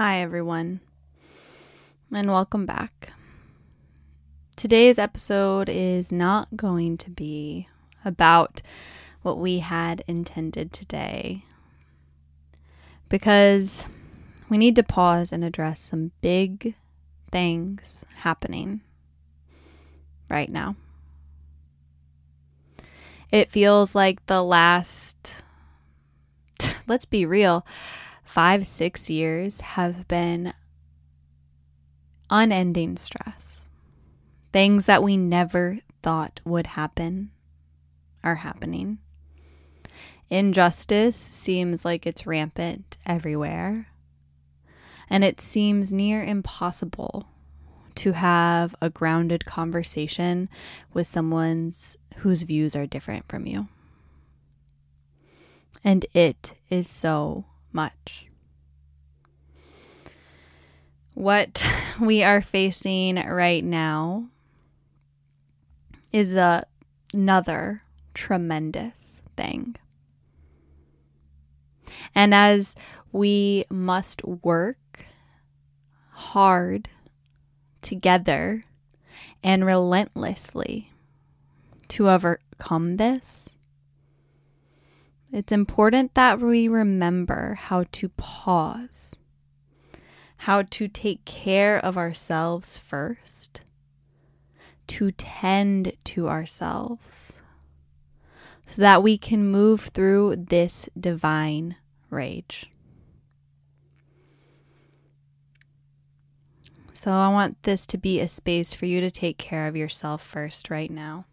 Hi, everyone, and welcome back. Today's episode is not going to be about what we had intended today because we need to pause and address some big things happening right now. It feels like the last, let's be real, five, six years have been unending stress. Things that we never thought would happen are happening. Injustice seems like it's rampant everywhere. And it seems near impossible to have a grounded conversation with someone whose views are different from you. And it is so much. What we are facing right now is a, another tremendous thing. And as we must work hard together and relentlessly to overcome this, it's important that we remember how to pause, how to take care of ourselves first, to tend to ourselves, so that we can move through this divine rage. So, I want this to be a space for you to take care of yourself first right now.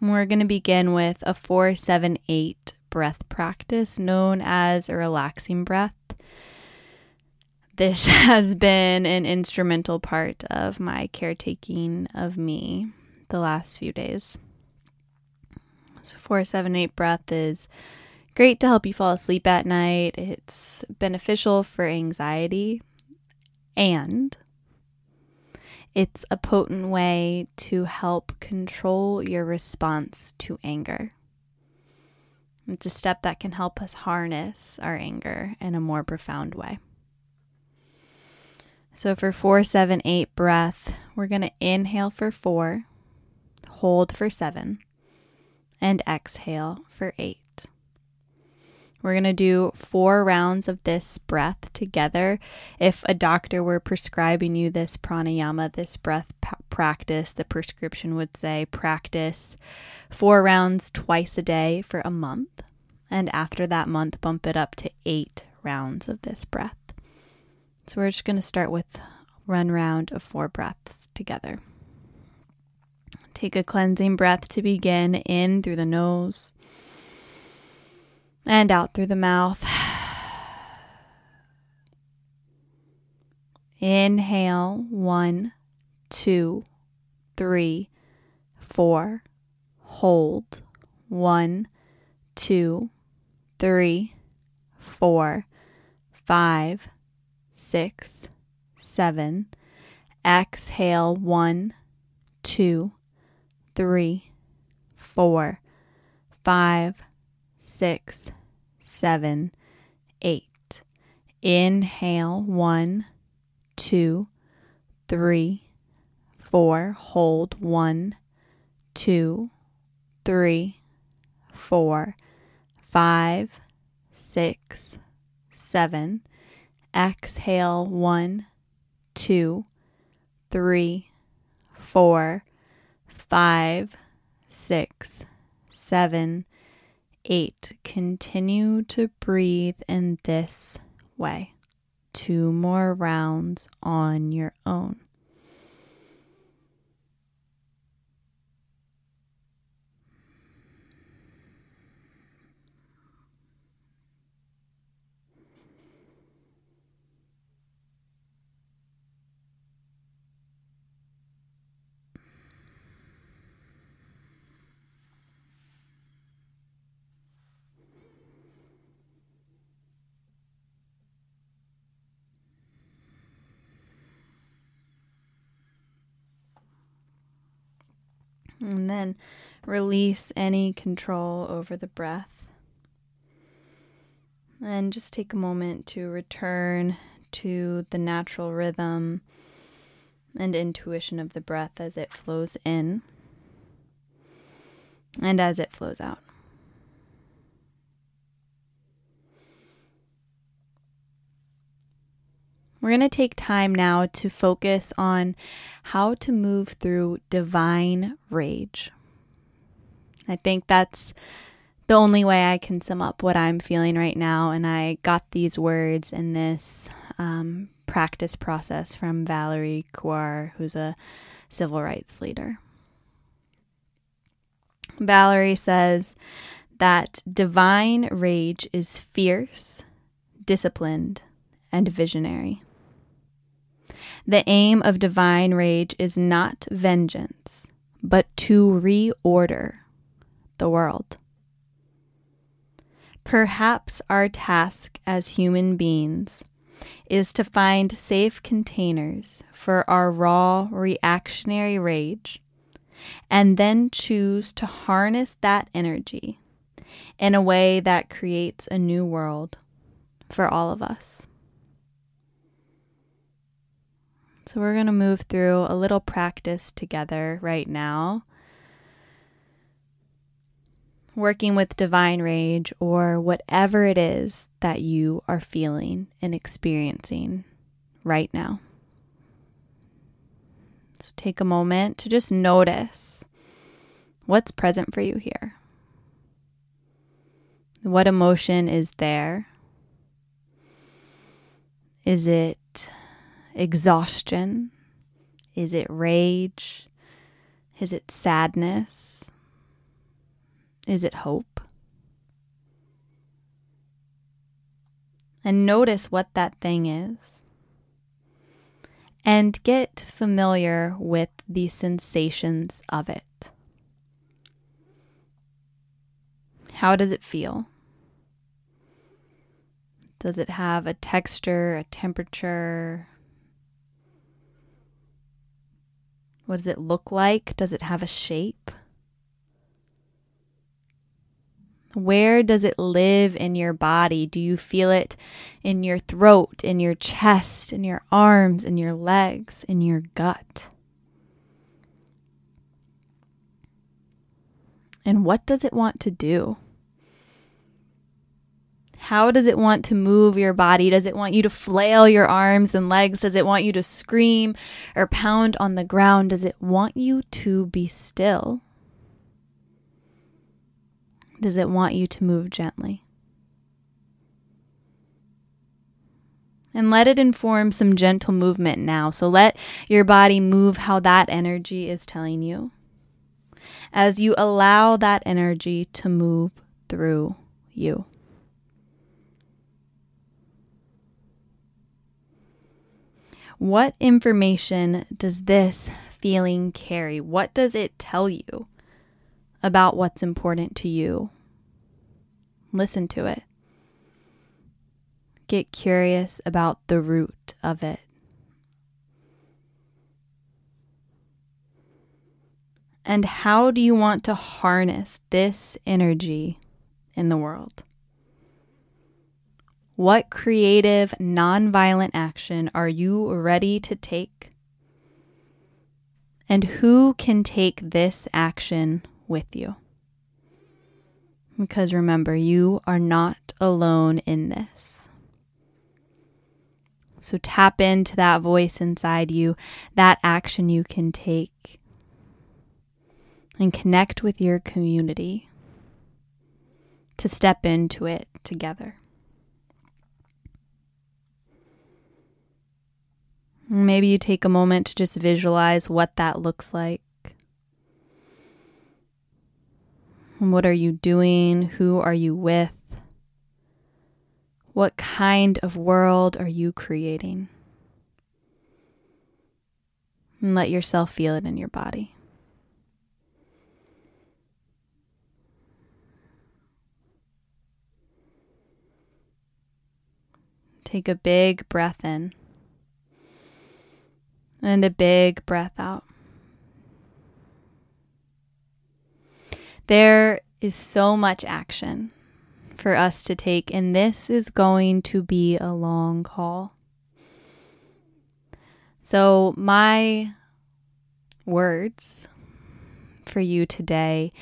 We're going to begin with a 478 breath practice known as a relaxing breath. This has been an instrumental part of my caretaking of me the last few days. So 478 breath is great to help you fall asleep at night. It's beneficial for anxiety and it's a potent way to help control your response to anger. It's a step that can help us harness our anger in a more profound way. So, for four, seven, eight breath, we're going to inhale for four, hold for seven, and exhale for eight. We're going to do four rounds of this breath together. If a doctor were prescribing you this pranayama, this breath p- practice, the prescription would say practice four rounds twice a day for a month. And after that month, bump it up to eight rounds of this breath. So we're just going to start with one round of four breaths together. Take a cleansing breath to begin in through the nose and out through the mouth. Inhale, one, two, three, four. Hold, one, two, three, four, five, six, seven. Exhale, one, two, three, four, five, six, seven, eight. Inhale, one, two, three, four. Hold, one, two, three, four, five, six, seven. Exhale, one, two, three, four, five, six, seven, eight, continue to breathe in this way. Two more rounds on your own. And then release any control over the breath. And just take a moment to return to the natural rhythm and intuition of the breath as it flows in and as it flows out. We're going to take time now to focus on how to move through divine rage. I think that's the only way I can sum up what I'm feeling right now. And I got these words in this um, practice process from Valarie Kaur, who's a civil rights leader. Valarie says that divine rage is fierce, disciplined, and visionary. The aim of divine rage is not vengeance, but to reorder the world. Perhaps our task as human beings is to find safe containers for our raw reactionary rage and then choose to harness that energy in a way that creates a new world for all of us. So, we're going to move through a little practice together right now. Working with divine rage or whatever it is that you are feeling and experiencing right now. So, take a moment to just notice what's present for you here. What emotion is there? Is it exhaustion? Is it rage? Is it sadness? Is it hope? And notice what that thing is. And get familiar with the sensations of it. How does it feel? Does it have a texture, a temperature, What does it look like? Does it have a shape? Where does it live in your body? Do you feel it in your throat, in your chest, in your arms, in your legs, in your gut? And what does it want to do? How does it want to move your body? Does it want you to flail your arms and legs? Does it want you to scream or pound on the ground? Does it want you to be still? Does it want you to move gently? And let it inform some gentle movement now. So let your body move how that energy is telling you. As you allow that energy to move through you. What information does this feeling carry? What does it tell you about what's important to you? Listen to it. Get curious about the root of it. And how do you want to harness this energy in the world? What creative, nonviolent action are you ready to take? And who can take this action with you? Because remember, you are not alone in this. So tap into that voice inside you, that action you can take, and connect with your community to step into it together. Maybe you take a moment to just visualize what that looks like. What are you doing? Who are you with? What kind of world are you creating? And let yourself feel it in your body. Take a big breath in and a big breath out. There is so much action for us to take, and this is going to be a long call. So, my words for you today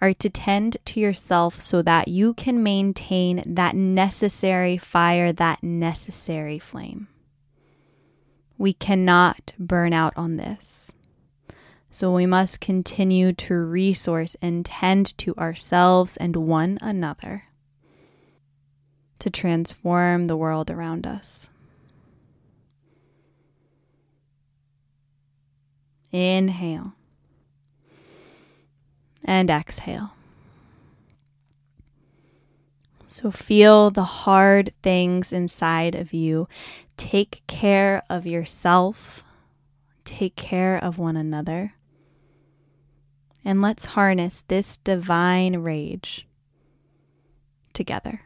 are to tend to yourself so that you can maintain that necessary fire, that necessary flame. We cannot burn out on this. So we must continue to resource and tend to ourselves and one another to transform the world around us. Inhale and exhale. So feel the hard things inside of you. Take care of yourself. Take care of one another. And let's harness this divine rage together.